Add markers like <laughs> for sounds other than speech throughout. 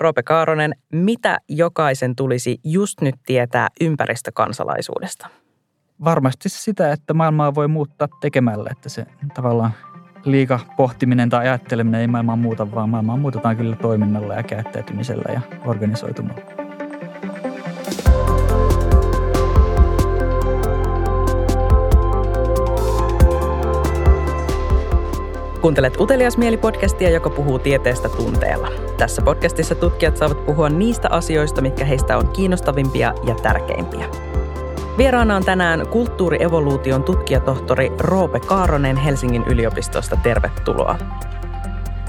Roope Kaaronen, mitä jokaisen tulisi just nyt tietää ympäristökansalaisuudesta? Varmasti sitä, että maailmaa voi muuttaa tekemällä, että se tavallaan liika pohtiminen tai ajatteleminen ei maailmaa muuta, vaan maailmaa muutetaan kyllä toiminnalla ja käyttäytymisellä ja organisoitumalla. Kuuntelet Utelias mieli-podcastia, joka puhuu tieteestä tunteella. Tässä podcastissa tutkijat saavat puhua niistä asioista, mitkä heistä on kiinnostavimpia ja tärkeimpiä. Vieraana on tänään kulttuurievoluution tutkijatohtori Roope Kaaronen Helsingin yliopistosta. Tervetuloa.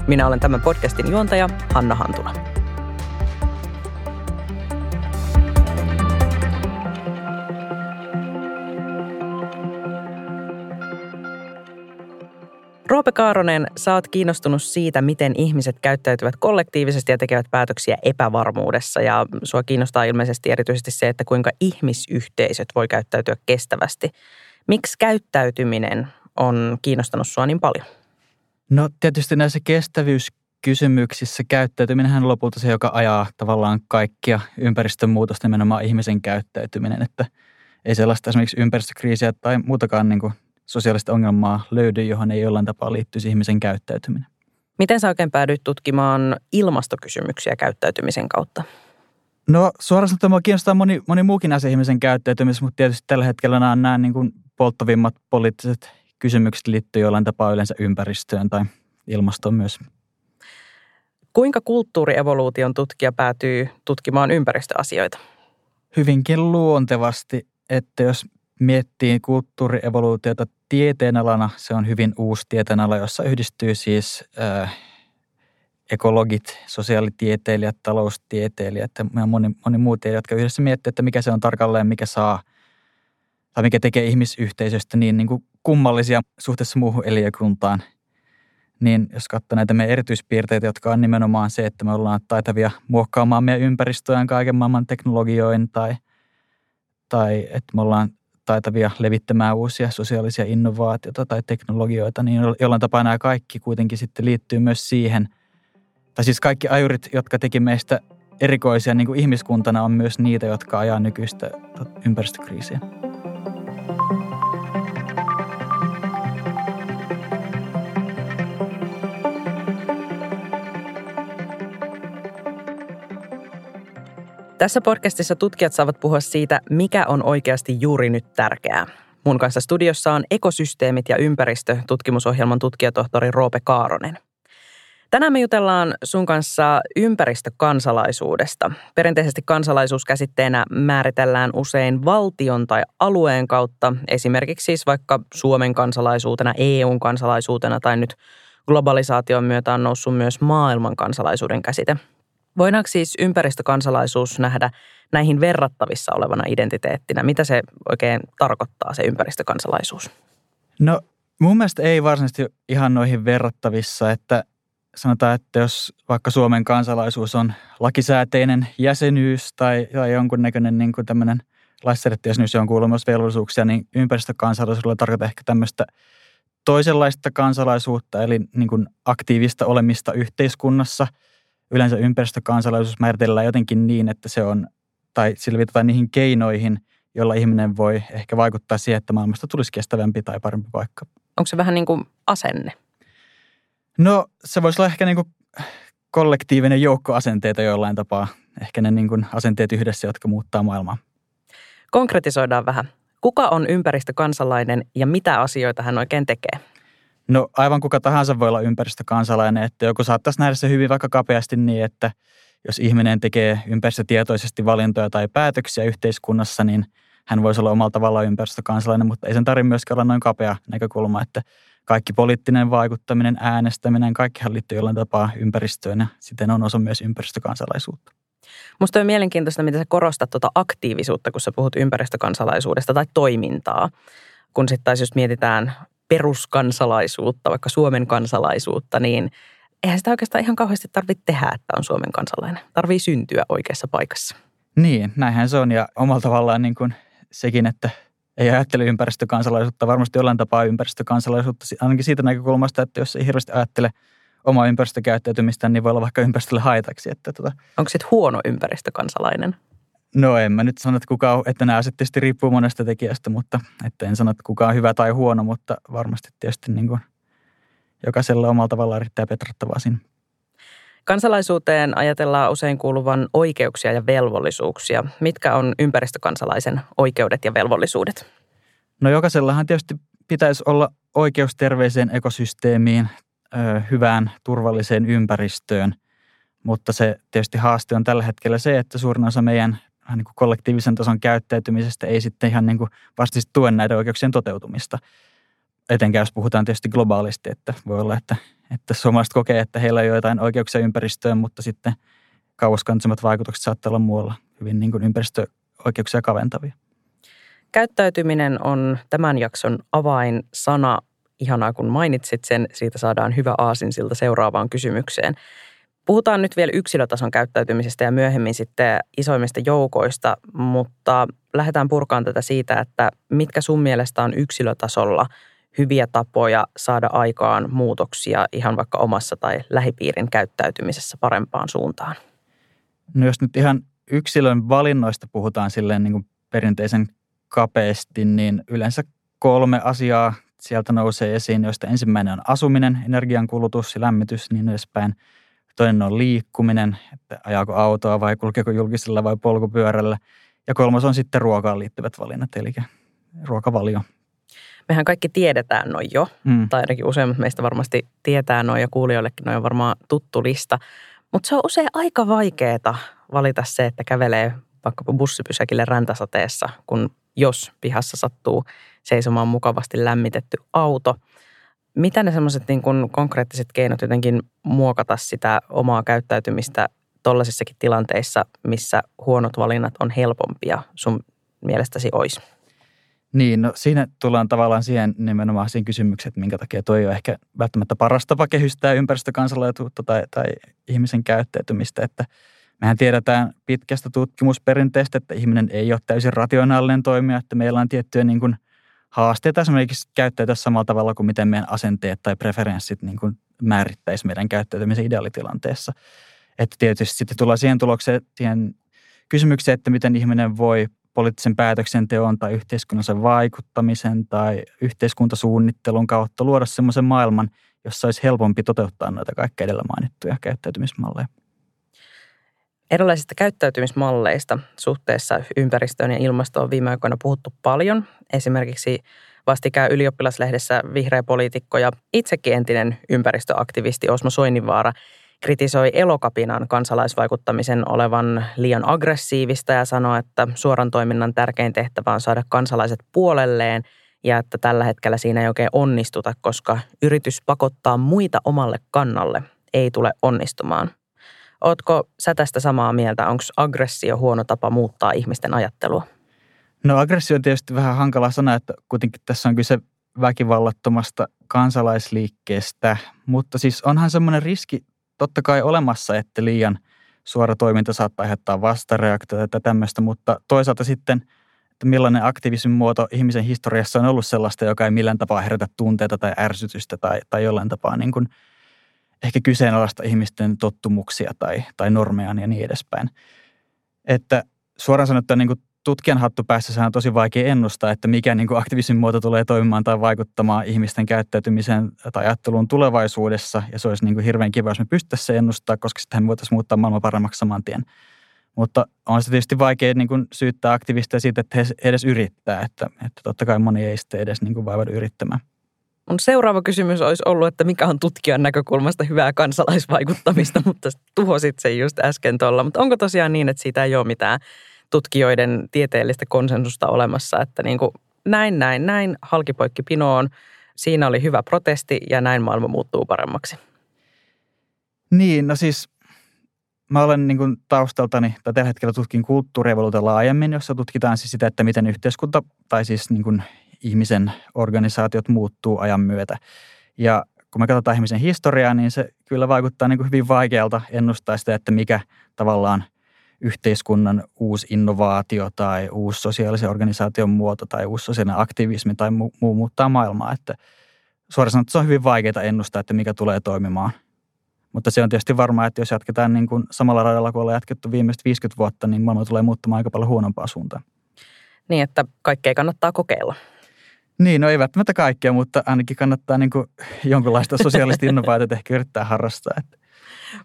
Minä olen tämän podcastin juontaja Hanna Hantula. Roope Kaaronen, sä oot kiinnostunut siitä, miten ihmiset käyttäytyvät kollektiivisesti ja tekevät päätöksiä epävarmuudessa. Ja sua kiinnostaa ilmeisesti erityisesti se, että kuinka ihmisyhteisöt voi käyttäytyä kestävästi. Miksi käyttäytyminen on kiinnostanut sua niin paljon? No tietysti näissä kestävyyskysymyksissä käyttäytyminen on lopulta se, joka ajaa tavallaan kaikkia ympäristön muutosta, nimenomaan ihmisen käyttäytyminen. Että ei sellaista esimerkiksi ympäristökriisiä tai muutakaan niin kuin sosiaalista ongelmaa löydy, johon ei jollain tapaa liittyisi ihmisen käyttäytyminen. Miten sä oikein päädyit tutkimaan ilmastokysymyksiä käyttäytymisen kautta? No suoraan sanottuna minua kiinnostaa moni, moni muukin asia ihmisen käyttäytymisessä, mutta tietysti tällä hetkellä nämä, nämä niin kuin polttavimmat poliittiset kysymykset liittyy jollain tapaa yleensä ympäristöön tai ilmastoon myös. Kuinka kulttuurievoluution tutkija päätyy tutkimaan ympäristöasioita? Hyvinkin luontevasti, että jos miettii kulttuurievoluutiota tieteenalana, se on hyvin uusi tieteenala, jossa yhdistyy siis äh, ekologit, sosiaalitieteilijät, taloustieteilijät ja moni, moni muu tiede, jotka yhdessä miettii, että mikä se on tarkalleen, mikä saa tai mikä tekee ihmisyhteisöstä niin, niin kuin kummallisia suhteessa muuhun eliökuntaan. Niin jos katsoo näitä meidän erityispiirteitä, jotka on nimenomaan se, että me ollaan taitavia muokkaamaan meidän ympäristöään kaiken maailman teknologioin tai, tai että me ollaan taitavia levittämään uusia sosiaalisia innovaatioita tai teknologioita, niin jollain tapaa nämä kaikki kuitenkin sitten liittyy myös siihen, tai siis kaikki ajurit, jotka teki meistä erikoisia niin kuin ihmiskuntana, on myös niitä, jotka ajaa nykyistä ympäristökriisiä. Tässä podcastissa tutkijat saavat puhua siitä, mikä on oikeasti juuri nyt tärkeää. Mun kanssa studiossa on ekosysteemit ja ympäristö tutkimusohjelman tutkijatohtori Roope Kaaronen. Tänään me jutellaan sun kanssa ympäristökansalaisuudesta. Perinteisesti kansalaisuus käsitteenä määritellään usein valtion tai alueen kautta, esimerkiksi siis vaikka Suomen kansalaisuutena, EUn kansalaisuutena tai nyt globalisaation myötä on noussut myös maailman kansalaisuuden käsite – Voidaanko siis ympäristökansalaisuus nähdä näihin verrattavissa olevana identiteettinä? Mitä se oikein tarkoittaa, se ympäristökansalaisuus? No mun mielestä ei varsinaisesti ihan noihin verrattavissa, että sanotaan, että jos vaikka Suomen kansalaisuus on lakisääteinen jäsenyys tai, tai jonkunnäköinen niin kuin tämmöinen laissäädetty jäsenyys, johon kuuluu myös velvollisuuksia, niin ympäristökansalaisuudella tarkoittaa ehkä tämmöistä toisenlaista kansalaisuutta, eli niin kuin aktiivista olemista yhteiskunnassa – yleensä ympäristökansalaisuus määritellään jotenkin niin, että se on, tai sillä viitataan niihin keinoihin, joilla ihminen voi ehkä vaikuttaa siihen, että maailmasta tulisi kestävämpi tai parempi paikka. Onko se vähän niin kuin asenne? No se voisi olla ehkä niin kuin kollektiivinen joukko asenteita jollain tapaa. Ehkä ne niin kuin asenteet yhdessä, jotka muuttaa maailmaa. Konkretisoidaan vähän. Kuka on ympäristökansalainen ja mitä asioita hän oikein tekee? No aivan kuka tahansa voi olla ympäristökansalainen, että joku saattaisi nähdä se hyvin vaikka kapeasti niin, että jos ihminen tekee ympäristötietoisesti valintoja tai päätöksiä yhteiskunnassa, niin hän voisi olla omalla tavallaan ympäristökansalainen, mutta ei sen tarvitse myöskään olla noin kapea näkökulma, että kaikki poliittinen vaikuttaminen, äänestäminen, kaikkihan liittyy jollain tapaa ympäristöön ja siten on osa myös ympäristökansalaisuutta. Musta on mielenkiintoista, miten sä korostat tuota aktiivisuutta, kun sä puhut ympäristökansalaisuudesta tai toimintaa. Kun sitten taas jos mietitään peruskansalaisuutta, vaikka Suomen kansalaisuutta, niin eihän sitä oikeastaan ihan kauheasti tarvitse tehdä, että on Suomen kansalainen. Tarvii syntyä oikeassa paikassa. Niin, näinhän se on ja omalla tavallaan niin kuin sekin, että ei ajattele ympäristökansalaisuutta, varmasti jollain tapaa ympäristökansalaisuutta, ainakin siitä näkökulmasta, että jos ei hirveästi ajattele omaa ympäristökäyttäytymistä, niin voi olla vaikka ympäristölle haitaksi. Että tota. Onko sitten huono ympäristökansalainen? No en mä nyt sano, että kuka on, että nämä sitten tietysti riippuu monesta tekijästä, mutta että en sano, että kuka on hyvä tai huono, mutta varmasti tietysti niin kuin jokaisella omalla tavallaan riittää petrattavaa siinä. Kansalaisuuteen ajatellaan usein kuuluvan oikeuksia ja velvollisuuksia. Mitkä on ympäristökansalaisen oikeudet ja velvollisuudet? No jokaisellahan tietysti pitäisi olla oikeus terveeseen ekosysteemiin, hyvään turvalliseen ympäristöön, mutta se tietysti haaste on tällä hetkellä se, että suurin osa meidän niin kuin kollektiivisen tason käyttäytymisestä ei sitten ihan niin kuin vastaisesti näiden oikeuksien toteutumista. Etenkään jos puhutaan tietysti globaalisti, että voi olla, että, että suomalaiset kokee, että heillä on joitain oikeuksia ympäristöön, mutta sitten kauaskantoisemmat vaikutukset saattaa olla muualla hyvin niin kuin ympäristöoikeuksia kaventavia. Käyttäytyminen on tämän jakson avainsana. Ihanaa, kun mainitsit sen. Siitä saadaan hyvä aasinsilta seuraavaan kysymykseen. Puhutaan nyt vielä yksilötason käyttäytymisestä ja myöhemmin sitten isoimmista joukoista, mutta lähdetään purkaan tätä siitä, että mitkä sun mielestä on yksilötasolla hyviä tapoja saada aikaan muutoksia ihan vaikka omassa tai lähipiirin käyttäytymisessä parempaan suuntaan? No jos nyt ihan yksilön valinnoista puhutaan silleen niin kuin perinteisen kapeasti, niin yleensä kolme asiaa sieltä nousee esiin, joista ensimmäinen on asuminen, energiankulutus ja lämmitys niin edespäin. Toinen on liikkuminen, että ajaako autoa vai kulkeeko julkisella vai polkupyörällä. Ja kolmas on sitten ruokaan liittyvät valinnat, eli ruokavalio. Mehän kaikki tiedetään noin jo, mm. tai ainakin useimmat meistä varmasti tietää noin ja kuulijoillekin noin on varmaan tuttu lista. Mutta se on usein aika vaikeaa valita se, että kävelee vaikkapa bussipysäkille räntäsateessa, kun jos pihassa sattuu seisomaan mukavasti lämmitetty auto. Mitä ne semmoiset niin kuin konkreettiset keinot jotenkin muokata sitä omaa käyttäytymistä tollaisissakin tilanteissa, missä huonot valinnat on helpompia sun mielestäsi olisi? Niin, no siinä tullaan tavallaan siihen nimenomaan siihen kysymykseen, että minkä takia toi on ehkä välttämättä paras tapa kehystää ympäristökansalaisuutta tai, tai ihmisen käyttäytymistä, että – Mehän tiedetään pitkästä tutkimusperinteestä, että ihminen ei ole täysin rationaalinen toimija, että meillä on tiettyjä niin kuin haasteita esimerkiksi käyttäytyä samalla tavalla kuin miten meidän asenteet tai preferenssit niin kuin määrittäisi meidän käyttäytymisen ideaalitilanteessa. Että tietysti sitten tullaan siihen tulokseen, siihen kysymykseen, että miten ihminen voi poliittisen päätöksenteon tai yhteiskunnallisen vaikuttamisen tai yhteiskuntasuunnittelun kautta luoda semmoisen maailman, jossa olisi helpompi toteuttaa noita kaikkein edellä mainittuja käyttäytymismalleja. Erilaisista käyttäytymismalleista suhteessa ympäristöön ja ilmastoon on viime aikoina puhuttu paljon. Esimerkiksi vastikään ylioppilaslehdessä vihreä poliitikko ja itsekin entinen ympäristöaktivisti Osmo Soininvaara kritisoi elokapinan kansalaisvaikuttamisen olevan liian aggressiivista ja sanoi, että suoran toiminnan tärkein tehtävä on saada kansalaiset puolelleen ja että tällä hetkellä siinä ei oikein onnistuta, koska yritys pakottaa muita omalle kannalle ei tule onnistumaan. Ootko sä tästä samaa mieltä? Onko aggressio huono tapa muuttaa ihmisten ajattelua? No aggressio on tietysti vähän hankala sana, että kuitenkin tässä on kyse väkivallattomasta kansalaisliikkeestä, mutta siis onhan semmoinen riski totta kai olemassa, että liian suora toiminta saattaa aiheuttaa vastareaktioita tai tämmöistä, mutta toisaalta sitten, että millainen aktivismin muoto ihmisen historiassa on ollut sellaista, joka ei millään tapaa herätä tunteita tai ärsytystä tai, tai jollain tapaa niin kuin – ehkä kyseenalaista ihmisten tottumuksia tai, tai normeja ja niin edespäin. Että suoraan sanottuna niin tutkijan hattupäässä on tosi vaikea ennustaa, että mikä niin aktivismin muoto tulee toimimaan tai vaikuttamaan ihmisten käyttäytymiseen tai ajatteluun tulevaisuudessa. Ja se olisi niin kuin hirveän kiva, jos me pystyttäisiin se ennustaa, koska sitten me voitaisiin muuttaa maailman paremmaksi saman tien. Mutta on se tietysti vaikea niin kuin syyttää aktivisteja siitä, että he edes yrittää. Että, että totta kai moni ei sitten edes niin kuin vaivaudu yrittämään. Mun seuraava kysymys olisi ollut, että mikä on tutkijan näkökulmasta hyvää kansalaisvaikuttamista, <laughs> mutta tuhosit sen just äsken tuolla. Mutta onko tosiaan niin, että siitä ei ole mitään tutkijoiden tieteellistä konsensusta olemassa, että niin kuin näin, näin, näin, halkipoikki pinoon, siinä oli hyvä protesti ja näin maailma muuttuu paremmaksi? Niin, no siis mä olen niin kuin taustaltani, tai tällä hetkellä tutkin kulttuurievoluutiota laajemmin, jossa tutkitaan siis sitä, että miten yhteiskunta, tai siis niin kuin ihmisen organisaatiot muuttuu ajan myötä. Ja kun me katsotaan ihmisen historiaa, niin se kyllä vaikuttaa niin kuin hyvin vaikealta ennustaa sitä, että mikä tavallaan yhteiskunnan uusi innovaatio tai uusi sosiaalisen organisaation muoto tai uusi sosiaalinen aktivismi tai muu, muu muuttaa maailmaa. Että suoraan sanottuna se on hyvin vaikeaa ennustaa, että mikä tulee toimimaan Mutta se on tietysti varmaa, että jos jatketaan niin kuin samalla radalla kuin ollaan jatkettu viimeiset 50 vuotta, niin maailma tulee muuttumaan aika paljon huonompaa suuntaan. Niin, että kaikkea kannattaa kokeilla. Niin, no ei välttämättä kaikkea, mutta ainakin kannattaa niin kuin jonkinlaista sosiaalista innovaatiota ehkä yrittää harrastaa.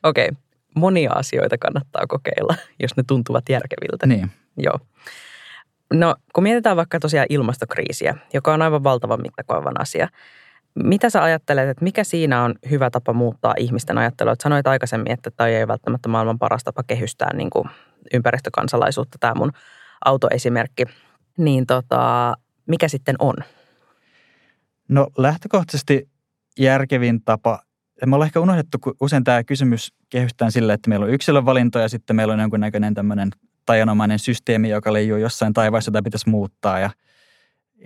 Okei, okay. monia asioita kannattaa kokeilla, jos ne tuntuvat järkeviltä. Niin. Joo. No, kun mietitään vaikka tosiaan ilmastokriisiä, joka on aivan valtavan mittakaavan asia. Mitä sä ajattelet, että mikä siinä on hyvä tapa muuttaa ihmisten ajattelua? Et sanoit aikaisemmin, että tämä ei välttämättä maailman paras tapa kehystää niin kuin ympäristökansalaisuutta, tämä mun autoesimerkki. Niin tota, mikä sitten on? No lähtökohtaisesti järkevin tapa, me ollaan ehkä unohdettu, kun usein tämä kysymys kehystään sille, että meillä on yksilövalinto ja sitten meillä on jonkunnäköinen tämmöinen tajanomainen systeemi, joka leijuu jossain taivaassa, jota pitäisi muuttaa. Ja,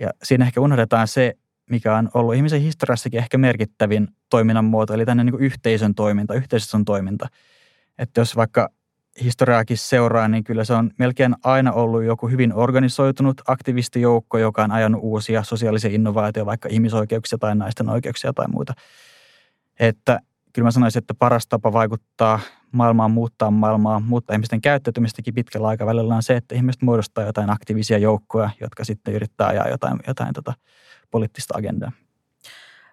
ja siinä ehkä unohdetaan se, mikä on ollut ihmisen historiassakin ehkä merkittävin toiminnan muoto, eli tänne niin yhteisön toiminta, yhteisön toiminta. Että jos vaikka historiaakin seuraa, niin kyllä se on melkein aina ollut joku hyvin organisoitunut aktivistijoukko, joka on ajanut uusia sosiaalisia innovaatioita, vaikka ihmisoikeuksia tai naisten oikeuksia tai muuta. Että kyllä mä sanoisin, että paras tapa vaikuttaa maailmaan, muuttaa maailmaa, muuttaa ihmisten käyttäytymistäkin pitkällä aikavälillä on se, että ihmiset muodostaa jotain aktiivisia joukkoja, jotka sitten yrittää ajaa jotain, jotain tota poliittista agendaa.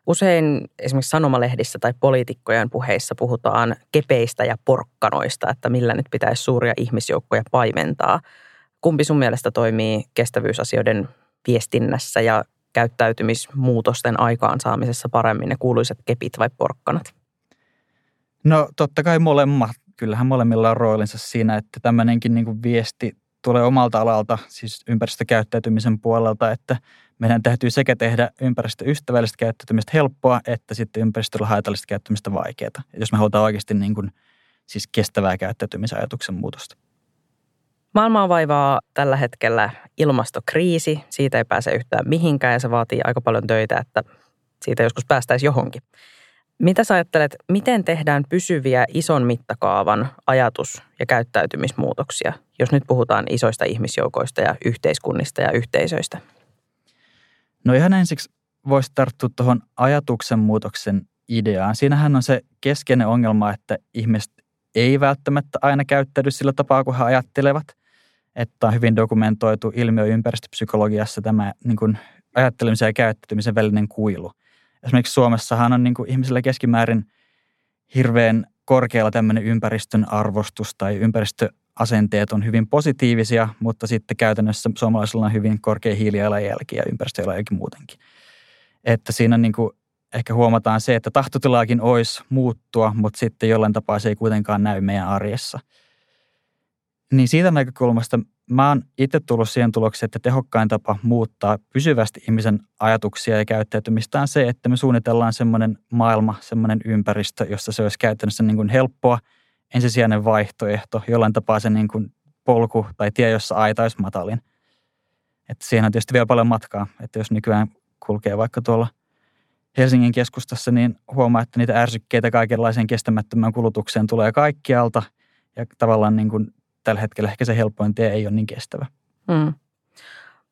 Usein esimerkiksi sanomalehdissä tai poliitikkojen puheissa puhutaan kepeistä ja porkkanoista, että millä nyt pitäisi suuria ihmisjoukkoja paimentaa. Kumpi sun mielestä toimii kestävyysasioiden viestinnässä ja käyttäytymismuutosten aikaansaamisessa paremmin, ne kuuluisat kepit vai porkkanat? No totta kai molemmat. Kyllähän molemmilla on roolinsa siinä, että tämmöinenkin niin viesti tulee omalta alalta, siis ympäristökäyttäytymisen puolelta, että meidän täytyy sekä tehdä ympäristöystävällistä käyttäytymistä helppoa, että sitten ympäristöllä haitallista käyttäytymistä vaikeaa. Jos me halutaan oikeasti niin kuin, siis kestävää käyttäytymisajatuksen muutosta. Maailmaa vaivaa tällä hetkellä ilmastokriisi. Siitä ei pääse yhtään mihinkään ja se vaatii aika paljon töitä, että siitä joskus päästäisiin johonkin. Mitä sä ajattelet, miten tehdään pysyviä ison mittakaavan ajatus- ja käyttäytymismuutoksia, jos nyt puhutaan isoista ihmisjoukoista ja yhteiskunnista ja yhteisöistä? No ihan ensiksi voisi tarttua tuohon ajatuksen muutoksen ideaan. Siinähän on se keskeinen ongelma, että ihmiset ei välttämättä aina käyttäydy sillä tapaa, kun he ajattelevat. Että on hyvin dokumentoitu ilmiö ympäristöpsykologiassa tämä niin kuin ajattelemisen ja käyttäytymisen välinen kuilu – esimerkiksi Suomessahan on niin kuin ihmisillä keskimäärin hirveän korkealla tämmöinen ympäristön arvostus tai ympäristöasenteet on hyvin positiivisia, mutta sitten käytännössä suomalaisilla on hyvin korkea hiilijalanjälki ja ympäristöjalanjälki muutenkin. Että siinä niin kuin ehkä huomataan se, että tahtotilaakin olisi muuttua, mutta sitten jollain tapaa se ei kuitenkaan näy meidän arjessa. Niin siitä näkökulmasta mä oon itse tullut siihen tulokseen, että tehokkain tapa muuttaa pysyvästi ihmisen ajatuksia ja käyttäytymistä on se, että me suunnitellaan semmoinen maailma, semmoinen ympäristö, jossa se olisi käytännössä niin kuin helppoa, ensisijainen vaihtoehto, jollain tapaa se niin kuin polku tai tie, jossa aita olisi matalin. Että siihen on tietysti vielä paljon matkaa, että jos nykyään kulkee vaikka tuolla Helsingin keskustassa, niin huomaa, että niitä ärsykkeitä kaikenlaiseen kestämättömään kulutukseen tulee kaikkialta ja tavallaan niin kuin tällä hetkellä ehkä se helpoin tie ei ole niin kestävä. Mm.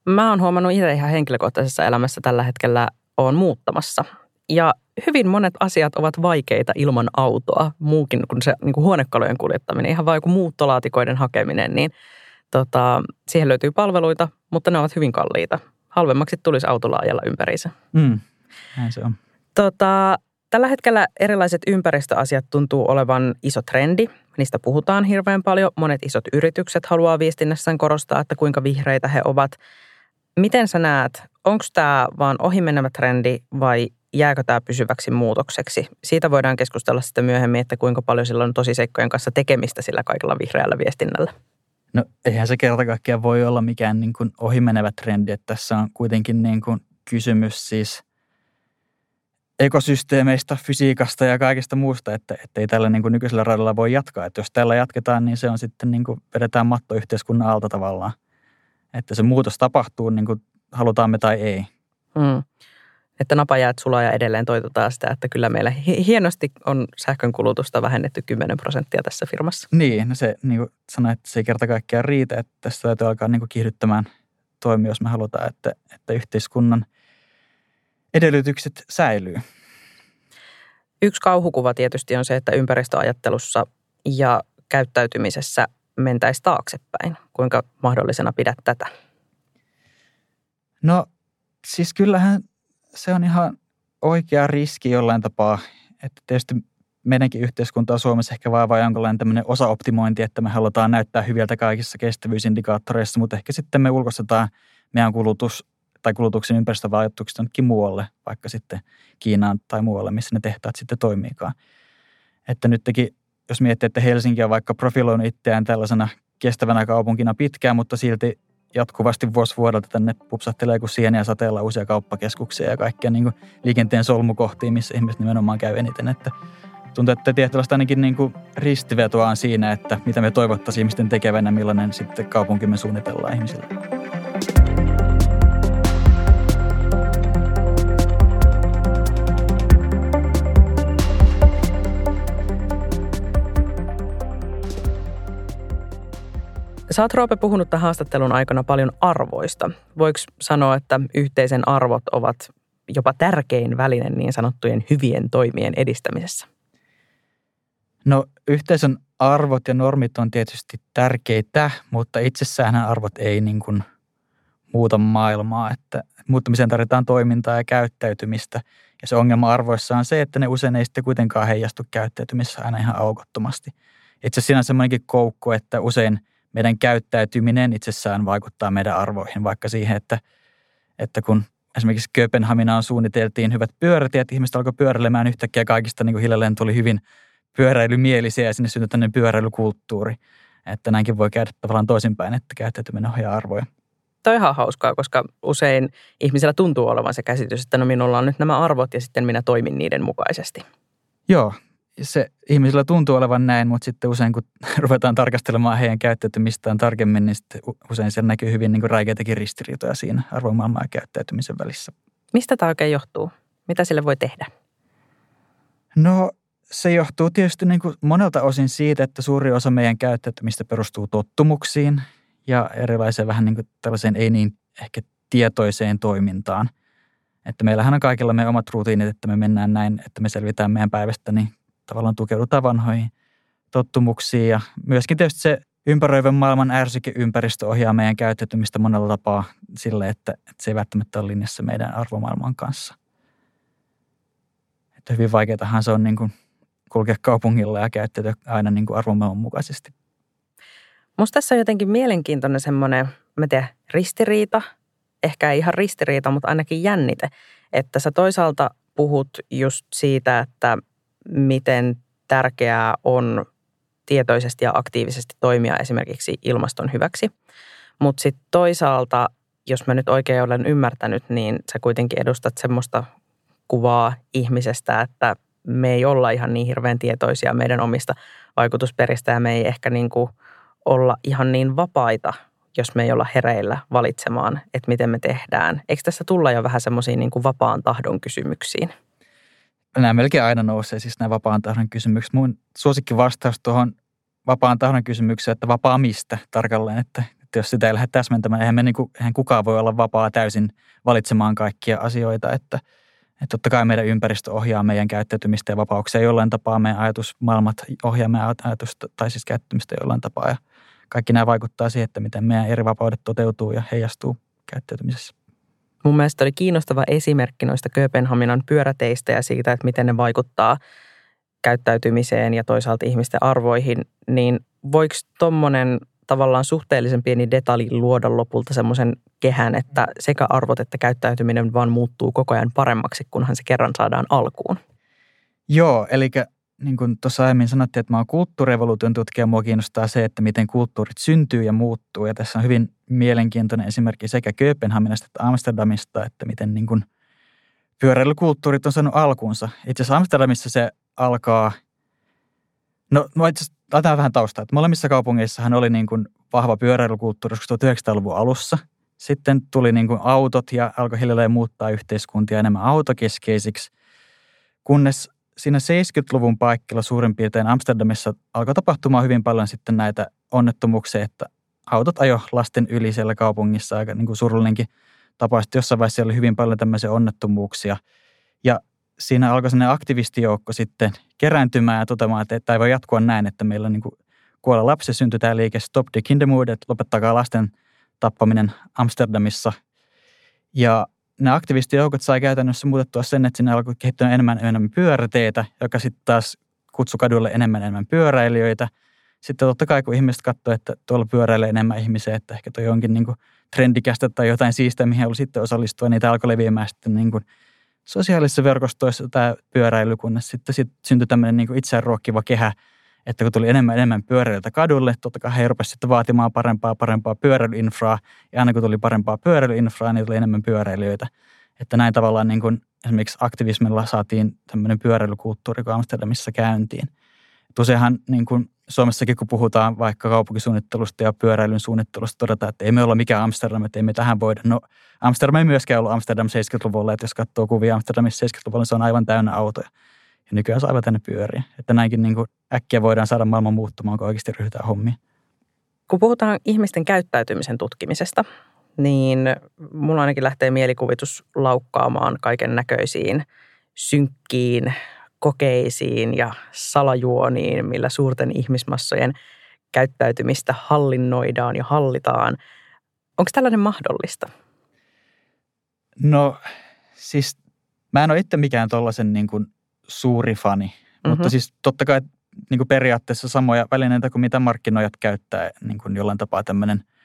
Mä oon huomannut itse ihan henkilökohtaisessa elämässä tällä hetkellä on muuttamassa. Ja hyvin monet asiat ovat vaikeita ilman autoa, muukin kuin se niin kuin huonekalujen kuljettaminen, ihan vain muuttolaatikoiden hakeminen, niin tota, siihen löytyy palveluita, mutta ne ovat hyvin kalliita. Halvemmaksi tulisi autolla ajalla ympäriinsä. Mm, näin se on. Tota, tällä hetkellä erilaiset ympäristöasiat tuntuu olevan iso trendi Niistä puhutaan hirveän paljon. Monet isot yritykset haluaa viestinnässään korostaa, että kuinka vihreitä he ovat. Miten sä näet, onko tämä vaan ohimenevä trendi vai jääkö tämä pysyväksi muutokseksi? Siitä voidaan keskustella sitten myöhemmin, että kuinka paljon sillä on tosiseikkojen kanssa tekemistä sillä kaikella vihreällä viestinnällä. No eihän se kerta kaikkiaan voi olla mikään niin kuin ohimenevä trendi, että tässä on kuitenkin niin kuin kysymys siis – ekosysteemeistä, fysiikasta ja kaikesta muusta, että, että ei tällä niin kuin nykyisellä radalla voi jatkaa. Että jos tällä jatketaan, niin se on sitten niin kuin vedetään matto yhteiskunnan alta tavallaan. Että se muutos tapahtuu niin kuin halutaan me tai ei. Mm. Että napajäät sulaa ja edelleen toitotaan sitä, että kyllä meillä hienosti on sähkön kulutusta vähennetty 10 prosenttia tässä firmassa. Niin, no se niin kuin sanoin, että se ei kerta kaikkiaan riitä, että tästä täytyy alkaa niin kuin kiihdyttämään toimia, jos me halutaan, että, että yhteiskunnan – edellytykset säilyy. Yksi kauhukuva tietysti on se, että ympäristöajattelussa ja käyttäytymisessä mentäisi taaksepäin. Kuinka mahdollisena pidät tätä? No siis kyllähän se on ihan oikea riski jollain tapaa. Että tietysti meidänkin yhteiskuntaa Suomessa ehkä vaivaa jonkinlainen tämmöinen osaoptimointi, että me halutaan näyttää hyviltä kaikissa kestävyysindikaattoreissa, mutta ehkä sitten me ulkoistetaan meidän kulutus tai kulutuksen ympäristövaikutukset jonnekin muualle, vaikka sitten Kiinaan tai muualle, missä ne tehtaat sitten toimiikaan. Että nytkin, jos miettii, että Helsinki on vaikka profiloinut itseään tällaisena kestävänä kaupunkina pitkään, mutta silti jatkuvasti vuosi vuodelta tänne pupsahtelee kuin sieniä sateella uusia kauppakeskuksia ja kaikkia niin kuin liikenteen solmukohtiin, missä ihmiset nimenomaan käy eniten. Että tuntuu, että tietysti ainakin niin kuin ristivetoa on siinä, että mitä me toivottaisiin ihmisten tekevänä, millainen sitten kaupunkimme suunnitellaan ihmisille. Sä oot Roope puhunut tämän haastattelun aikana paljon arvoista. Voiko sanoa, että yhteisen arvot ovat jopa tärkein väline niin sanottujen hyvien toimien edistämisessä? No yhteisön arvot ja normit on tietysti tärkeitä, mutta itsessään arvot ei niin kuin muuta maailmaa. Että muuttamiseen tarvitaan toimintaa ja käyttäytymistä. Ja se ongelma arvoissa on se, että ne usein ei sitten kuitenkaan heijastu käyttäytymisessä aina ihan aukottomasti. Itse asiassa siinä on semmoinenkin koukku, että usein – meidän käyttäytyminen itsessään vaikuttaa meidän arvoihin, vaikka siihen, että, että kun esimerkiksi Kööpenhaminaan suunniteltiin hyvät pyörätiet, ihmiset alkoi pyöräilemään yhtäkkiä kaikista niin kuin hiljalleen tuli hyvin pyöräilymielisiä ja sinne syntyi tämmöinen pyöräilykulttuuri. Että näinkin voi käydä tavallaan toisinpäin, että käyttäytyminen ohjaa arvoja. Tämä on ihan hauskaa, koska usein ihmisellä tuntuu olevan se käsitys, että no minulla on nyt nämä arvot ja sitten minä toimin niiden mukaisesti. Joo, se ihmisillä tuntuu olevan näin, mutta sitten usein kun <laughs> ruvetaan tarkastelemaan heidän käyttäytymistään tarkemmin, niin sitten usein siellä näkyy hyvin niin raikeitakin ristiriitoja siinä arvomaailman ja käyttäytymisen välissä. Mistä tämä oikein johtuu? Mitä sille voi tehdä? No se johtuu tietysti niin kuin monelta osin siitä, että suuri osa meidän käyttäytymistä perustuu tottumuksiin ja erilaiseen vähän niin kuin tällaiseen ei niin ehkä tietoiseen toimintaan. Että meillähän on kaikilla meidän omat rutiinit, että me mennään näin, että me selvitään meidän päivästä niin tavallaan tukeudutaan vanhoihin tottumuksiin ja myöskin tietysti se ympäröivän maailman ärsykeympäristö ohjaa meidän käyttäytymistä monella tapaa sille, että, että se ei välttämättä ole linjassa meidän arvomaailman kanssa. Että hyvin vaikeatahan se on niin kuin kulkea kaupungilla ja käyttäytyä aina niin kuin arvomaailman mukaisesti. Musta tässä on jotenkin mielenkiintoinen semmoinen, mä tiedän, ristiriita, ehkä ei ihan ristiriita, mutta ainakin jännite, että sä toisaalta puhut just siitä, että miten tärkeää on tietoisesti ja aktiivisesti toimia esimerkiksi ilmaston hyväksi. Mutta sitten toisaalta, jos mä nyt oikein olen ymmärtänyt, niin sä kuitenkin edustat semmoista kuvaa ihmisestä, että me ei olla ihan niin hirveän tietoisia meidän omista vaikutusperistä ja me ei ehkä niin kuin olla ihan niin vapaita, jos me ei olla hereillä valitsemaan, että miten me tehdään. Eikö tässä tulla jo vähän semmoisiin niin vapaan tahdon kysymyksiin? Nämä melkein aina nousee, siis nämä vapaan tahdon kysymykset. Mun suosikki vastaus tuohon vapaan tahdon kysymykseen, että vapaa mistä tarkalleen, että, että jos sitä ei lähde täsmentämään, eihän, me niin kuin, eihän kukaan voi olla vapaa täysin valitsemaan kaikkia asioita, että, että totta kai meidän ympäristö ohjaa meidän käyttäytymistä ja vapauksia jollain tapaa, meidän ajatusmaailmat ohjaa meidän ajatusta tai siis käyttäytymistä jollain tapaa ja kaikki nämä vaikuttaa siihen, että miten meidän eri vapaudet toteutuu ja heijastuu käyttäytymisessä. Mun mielestä oli kiinnostava esimerkki noista Kööpenhaminan pyöräteistä ja siitä, että miten ne vaikuttaa käyttäytymiseen ja toisaalta ihmisten arvoihin, niin voiko tuommoinen tavallaan suhteellisen pieni detalji luoda lopulta semmoisen kehän, että sekä arvot että käyttäytyminen vaan muuttuu koko ajan paremmaksi, kunhan se kerran saadaan alkuun? Joo, eli niin kuin tuossa aiemmin sanottiin, että mä oon kulttuurievoluution tutkija, mua kiinnostaa se, että miten kulttuurit syntyy ja muuttuu. Ja tässä on hyvin mielenkiintoinen esimerkki sekä Kööpenhaminasta että Amsterdamista, että miten niin kuin pyöräilykulttuurit on saanut alkunsa. Itse asiassa Amsterdamissa se alkaa, no, no itse asiassa vähän taustaa, että molemmissa kaupungeissahan oli niin kuin vahva pyöräilykulttuuri 1900-luvun alussa. Sitten tuli niin kuin autot ja alkoi hiljalleen muuttaa yhteiskuntia enemmän autokeskeisiksi, kunnes siinä 70-luvun paikkeilla suurin piirtein Amsterdamissa alkoi tapahtumaan hyvin paljon sitten näitä onnettomuuksia, että autot ajo lasten yli siellä kaupungissa, aika niin kuin surullinenkin tapaus. Jossain vaiheessa oli hyvin paljon tämmöisiä onnettomuuksia. Ja siinä alkoi sellainen aktivistijoukko sitten kerääntymään ja toteamaan, että tämä ei voi jatkua näin, että meillä niin kuolla lapsi syntyi tämä liike Stop the Kindermood, että lopettakaa lasten tappaminen Amsterdamissa. Ja ne aktivistijoukot sai käytännössä muutettua sen, että sinne alkoi kehittyä enemmän enemmän pyöräteitä, joka sitten taas kutsui kadulle enemmän enemmän pyöräilijöitä. Sitten totta kai, kun ihmiset katsoivat, että tuolla pyöräilee enemmän ihmisiä, että ehkä toi onkin niin kuin trendikästä tai jotain siistä, mihin haluaa sitten osallistua, niin tämä alkoi leviämään sitten niin kuin sosiaalisissa verkostoissa tämä pyöräily, kunnes sitten sit syntyi tämmöinen niin itseään ruokkiva kehä, että kun tuli enemmän enemmän pyöräilijöitä kadulle, totta kai he rupesivat sitten vaatimaan parempaa parempaa pyöräilyinfraa, ja aina kun tuli parempaa pyöräilyinfraa, niin tuli enemmän pyöräilijöitä. Että näin tavallaan niin kuin esimerkiksi aktivismilla saatiin tämmöinen pyöräilykulttuuri kuin Amsterdamissa käyntiin. Tosiaan niin kuin Suomessakin, kun puhutaan vaikka kaupunkisuunnittelusta ja pyöräilyn suunnittelusta, todetaan, että ei me olla mikään Amsterdam, että ei me tähän voida. No Amsterdam ei myöskään ollut Amsterdam 70-luvulla, että jos katsoo kuvia Amsterdamissa 70-luvulla, niin se on aivan täynnä autoja. Ja nykyään on aivan tänne pyöriä. Että näinkin niin kuin äkkiä voidaan saada maailman muuttumaan, kun oikeasti ryhdytään hommiin. Kun puhutaan ihmisten käyttäytymisen tutkimisesta, niin mulla ainakin lähtee mielikuvitus laukkaamaan kaiken näköisiin synkkiin kokeisiin ja salajuoniin, millä suurten ihmismassojen käyttäytymistä hallinnoidaan ja hallitaan. Onko tällainen mahdollista? No siis mä en ole itse mikään tuollaisen niin kuin suuri fani, mm-hmm. mutta siis totta kai niin kuin periaatteessa samoja välineitä kuin mitä markkinoijat käyttää, niin kuin jollain tapaa tämmöinen –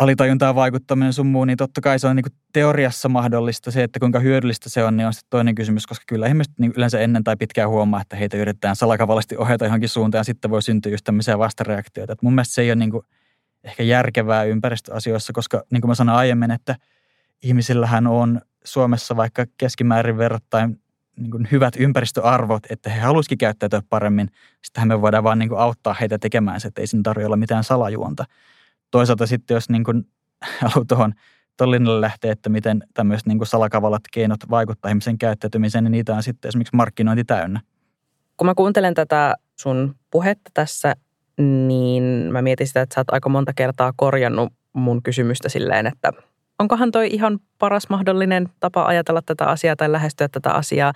alitajuntaan vaikuttaminen sun muu, niin totta kai se on niin kuin teoriassa mahdollista. Se, että kuinka hyödyllistä se on, niin on sitten toinen kysymys, koska kyllä ihmiset niin yleensä ennen tai pitkään huomaa, että heitä yritetään salakavallisesti ohjata johonkin suuntaan ja sitten voi syntyä just tämmöisiä vastareaktioita. Et mun mielestä se ei ole niin kuin ehkä järkevää ympäristöasioissa, koska niin kuin mä sanoin aiemmin, että ihmisillähän on Suomessa vaikka keskimäärin verrattain niin kuin hyvät ympäristöarvot, että he haluaisikin käyttäytyä paremmin. Sittenhän me voidaan vaan niin kuin auttaa heitä tekemään se, että ei siinä tarvitse olla mitään salajuonta toisaalta sitten, jos niin kuin <laughs> haluaa tuohon linjalle lähteä, että miten tämmöiset niin salakavalat keinot vaikuttaa ihmisen käyttäytymiseen, niin niitä on sitten esimerkiksi markkinointi täynnä. Kun mä kuuntelen tätä sun puhetta tässä, niin mä mietin sitä, että sä oot aika monta kertaa korjannut mun kysymystä silleen, että onkohan toi ihan paras mahdollinen tapa ajatella tätä asiaa tai lähestyä tätä asiaa,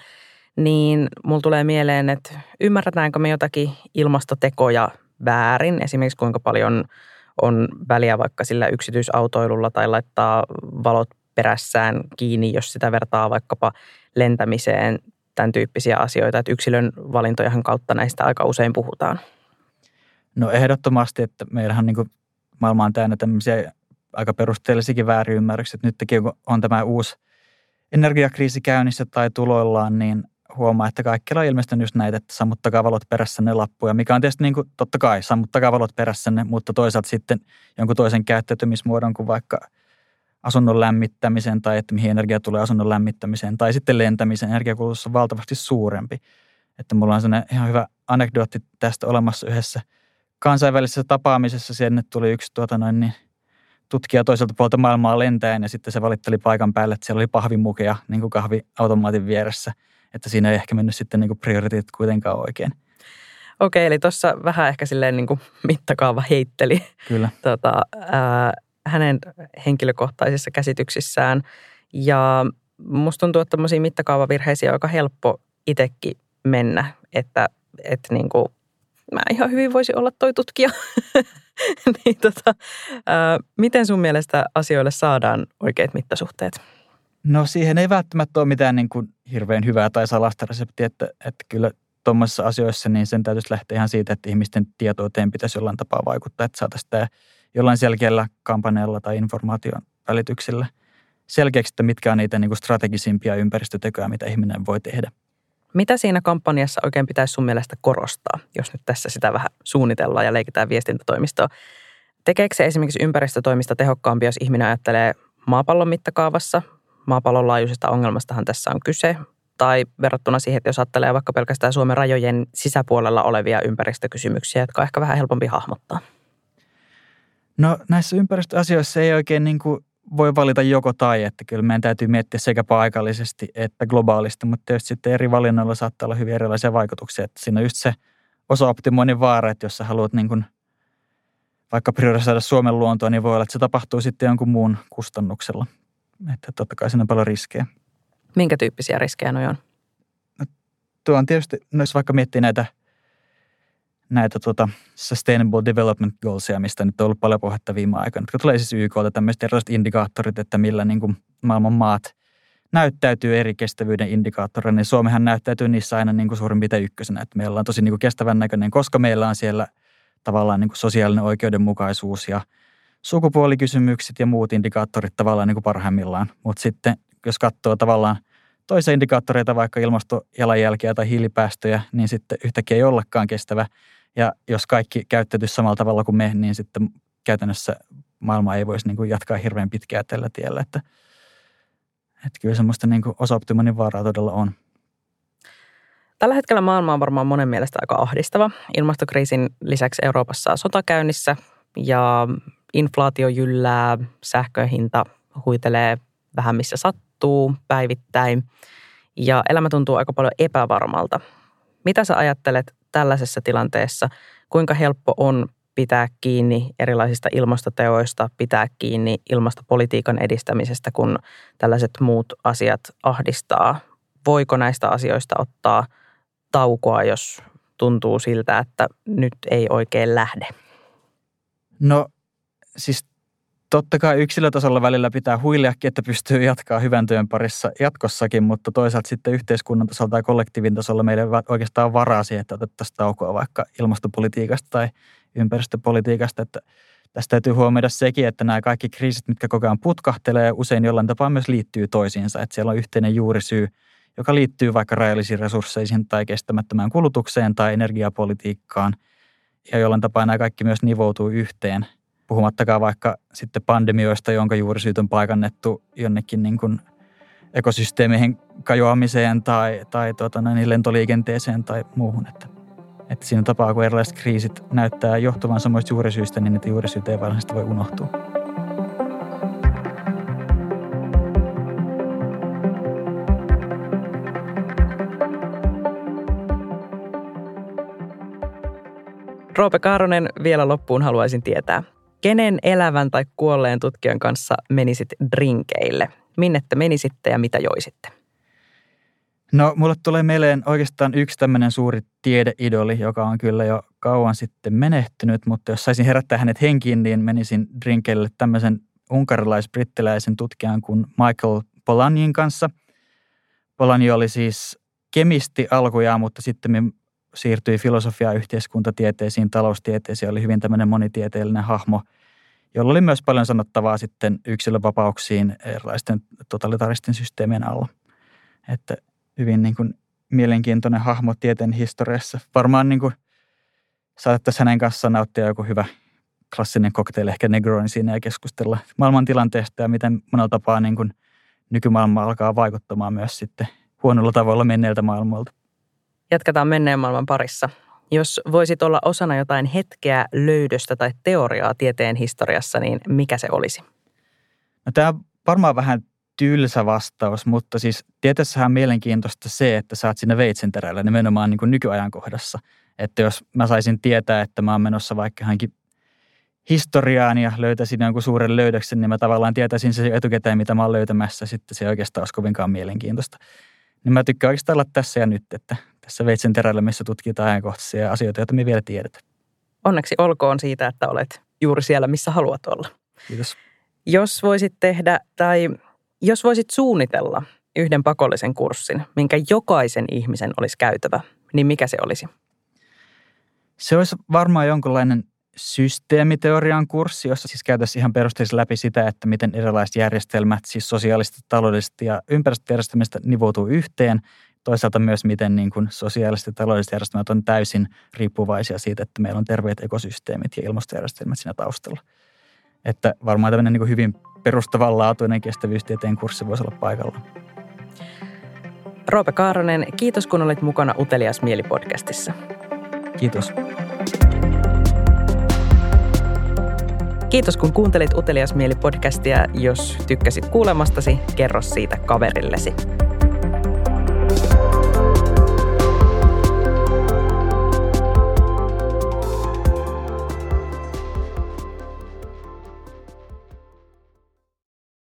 niin mulla tulee mieleen, että ymmärretäänkö me jotakin ilmastotekoja väärin, esimerkiksi kuinka paljon – on väliä vaikka sillä yksityisautoilulla tai laittaa valot perässään kiinni, jos sitä vertaa vaikkapa lentämiseen, tämän tyyppisiä asioita, että yksilön valintojahan kautta näistä aika usein puhutaan. No ehdottomasti, että meillähän niin maailma on täynnä tämmöisiä aika perusteellisikin väärinymmärryksiä. Nytkin kun on tämä uusi energiakriisi käynnissä tai tuloillaan, niin huomaa, että kaikilla on ilmeisesti just näitä, että sammuttakaa valot perässänne lappuja, mikä on tietysti niin kuin, totta kai, sammuttakaa valot perässänne, mutta toisaalta sitten jonkun toisen käyttäytymismuodon kuin vaikka asunnon lämmittämisen tai että mihin energia tulee asunnon lämmittämiseen tai sitten lentämisen energiakulutus on valtavasti suurempi. Että mulla on sellainen ihan hyvä anekdootti tästä olemassa yhdessä kansainvälisessä tapaamisessa. Sinne tuli yksi tuota noin, niin tutkija toiselta puolta maailmaa lentäen ja sitten se valitteli paikan päälle, että siellä oli pahvimukeja niin kuin kahviautomaatin vieressä – että siinä ei ehkä mennyt sitten niin prioriteetit kuitenkaan oikein. Okei, eli tuossa vähän ehkä silleen niin kuin mittakaava heitteli Kyllä. <laughs> Tota, ää, hänen henkilökohtaisissa käsityksissään. Ja musta tuntuu, että tämmöisiä mittakaavavirheisiä on aika helppo itsekin mennä, että, että niin kuin, mä ihan hyvin voisi olla toi tutkija. <laughs> <laughs> niin tota, ää, miten sun mielestä asioille saadaan oikeat mittasuhteet? No siihen ei välttämättä ole mitään niin kuin hirveän hyvää tai salasta reseptiä, että, että kyllä tuommoisissa asioissa niin sen täytyisi lähteä ihan siitä, että ihmisten tietouteen pitäisi jollain tapaa vaikuttaa, että saataisiin tämä jollain selkeällä kampanjalla tai informaation välityksellä selkeäksi, että mitkä on niitä niin kuin strategisimpia ympäristötekoja, mitä ihminen voi tehdä. Mitä siinä kampanjassa oikein pitäisi sun mielestä korostaa, jos nyt tässä sitä vähän suunnitellaan ja leikitään viestintätoimistoa? Tekeekö se esimerkiksi ympäristötoimista tehokkaampi, jos ihminen ajattelee maapallon mittakaavassa maapallon laajuisesta ongelmastahan tässä on kyse. Tai verrattuna siihen, että jos ajattelee vaikka pelkästään Suomen rajojen sisäpuolella olevia ympäristökysymyksiä, jotka on ehkä vähän helpompi hahmottaa. No näissä ympäristöasioissa ei oikein niin kuin voi valita joko tai, että kyllä meidän täytyy miettiä sekä paikallisesti että globaalisti, mutta tietysti sitten eri valinnoilla saattaa olla hyvin erilaisia vaikutuksia. Että siinä on just se osa-optimoinnin vaara, että jos sä haluat niin kuin vaikka priorisoida Suomen luontoa, niin voi olla, että se tapahtuu sitten jonkun muun kustannuksella että totta kai siinä on paljon riskejä. Minkä tyyppisiä riskejä noin on? No, tuo on tietysti, no jos vaikka miettii näitä, näitä tuota Sustainable Development Goalsia, mistä nyt on ollut paljon puhetta viime aikoina, jotka tulee siis YKlta tämmöiset erilaiset indikaattorit, että millä niin kuin maailman maat näyttäytyy eri kestävyyden indikaattoreina, niin Suomihan näyttäytyy niissä aina niin kuin suurin piirtein ykkösenä, että meillä on tosi niin kuin kestävän näköinen, koska meillä on siellä tavallaan niin kuin sosiaalinen oikeudenmukaisuus ja sukupuolikysymykset ja muut indikaattorit tavallaan niin kuin parhaimmillaan. Mutta sitten jos katsoo tavallaan toisia indikaattoreita, vaikka ilmastojalanjälkeä tai hiilipäästöjä, niin sitten yhtäkkiä ei ollakaan kestävä. Ja jos kaikki käyttäytyisi samalla tavalla kuin me, niin sitten käytännössä maailma ei voisi niin kuin jatkaa hirveän pitkää tällä tiellä. Että, että kyllä semmoista niin kuin osaoptimoinnin vaaraa todella on. Tällä hetkellä maailma on varmaan monen mielestä aika ahdistava. Ilmastokriisin lisäksi Euroopassa on sota käynnissä ja inflaatio jyllää, sähköhinta huitelee vähän missä sattuu päivittäin ja elämä tuntuu aika paljon epävarmalta. Mitä sä ajattelet tällaisessa tilanteessa? Kuinka helppo on pitää kiinni erilaisista ilmastoteoista, pitää kiinni ilmastopolitiikan edistämisestä, kun tällaiset muut asiat ahdistaa? Voiko näistä asioista ottaa taukoa, jos tuntuu siltä, että nyt ei oikein lähde? No siis totta kai yksilötasolla välillä pitää huiliakin, että pystyy jatkaa hyvän työn parissa jatkossakin, mutta toisaalta sitten yhteiskunnan tasolla tai kollektiivin tasolla meillä ei oikeastaan varaa siihen, että otettaisiin taukoa vaikka ilmastopolitiikasta tai ympäristöpolitiikasta, että Tästä täytyy huomioida sekin, että nämä kaikki kriisit, mitkä koko ajan putkahtelee, usein jollain tapaa myös liittyy toisiinsa. Että siellä on yhteinen juurisyy, joka liittyy vaikka rajallisiin resursseihin tai kestämättömään kulutukseen tai energiapolitiikkaan. Ja jollain tapaa nämä kaikki myös nivoutuu yhteen – Puhumattakaan vaikka sitten pandemioista, jonka juurisyyt on paikannettu jonnekin niin kuin ekosysteemeihin kajoamiseen tai, tai tuota, niin lentoliikenteeseen tai muuhun. Että, että siinä tapaa, kun erilaiset kriisit näyttää johtuvan samoista juurisyistä, niin niitä juurisyitä ei varsinaisesti voi unohtua. Roope Kaaronen, vielä loppuun haluaisin tietää. Kenen elävän tai kuolleen tutkijan kanssa menisit drinkeille? Minne te menisitte ja mitä joisitte? No, mulle tulee mieleen oikeastaan yksi tämmöinen suuri tiedeidoli, joka on kyllä jo kauan sitten menehtynyt, mutta jos saisin herättää hänet henkiin, niin menisin drinkeille tämmöisen unkarilais-brittiläisen tutkijan kuin Michael Polanyin kanssa. Polanyi oli siis kemisti alkujaan, mutta sitten siirtyi filosofia, yhteiskuntatieteisiin, taloustieteisiin, oli hyvin tämmöinen monitieteellinen hahmo, jolla oli myös paljon sanottavaa sitten yksilövapauksiin erilaisten totalitaristen systeemien alla. Että hyvin niin kuin mielenkiintoinen hahmo tieteen historiassa. Varmaan niin kuin saatettaisiin hänen kanssaan nauttia joku hyvä klassinen kokteili, ehkä Negroin siinä ja keskustella maailman tilanteesta ja miten monella tapaa niin kuin nykymaailma alkaa vaikuttamaan myös sitten huonolla tavalla menneiltä maailmoilta. Jatketaan menneen maailman parissa. Jos voisit olla osana jotain hetkeä, löydöstä tai teoriaa tieteen historiassa, niin mikä se olisi? No, tämä on varmaan vähän tylsä vastaus, mutta siis tieteessähän on mielenkiintoista se, että saat sinne veitsenterällä nimenomaan niin kuin nykyajankohdassa. Että jos mä saisin tietää, että mä oon menossa vaikka hänkin historiaan ja löytäisin jonkun suuren löydöksen, niin mä tavallaan tietäisin se etukäteen, mitä mä oon löytämässä. Sitten se ei oikeastaan olisi kovinkaan mielenkiintoista. Niin mä tykkään oikeastaan olla tässä ja nyt, että tässä veitsen terällä, missä tutkitaan ajankohtaisia asioita, joita me vielä tiedetään. Onneksi olkoon siitä, että olet juuri siellä, missä haluat olla. Kiitos. Jos voisit tehdä tai jos voisit suunnitella yhden pakollisen kurssin, minkä jokaisen ihmisen olisi käytävä, niin mikä se olisi? Se olisi varmaan jonkinlainen systeemiteorian kurssi, jossa siis käytäisiin ihan perusteellisesti läpi sitä, että miten erilaiset järjestelmät, siis sosiaalista, taloudellista ja ympäristöjärjestelmistä nivoutuu yhteen. Toisaalta myös, miten niin kuin sosiaaliset ja taloudelliset järjestelmät on täysin riippuvaisia siitä, että meillä on terveet ekosysteemit ja ilmastojärjestelmät siinä taustalla. Että varmaan tämmöinen niin kuin hyvin perustavanlaatuinen kestävyystieteen kurssi voisi olla paikalla. Roope Kaaronen, kiitos kun olit mukana Utelias Mieli-podcastissa. Kiitos. Kiitos kun kuuntelit Utelias Mieli podcastia. Jos tykkäsit kuulemastasi, kerro siitä kaverillesi.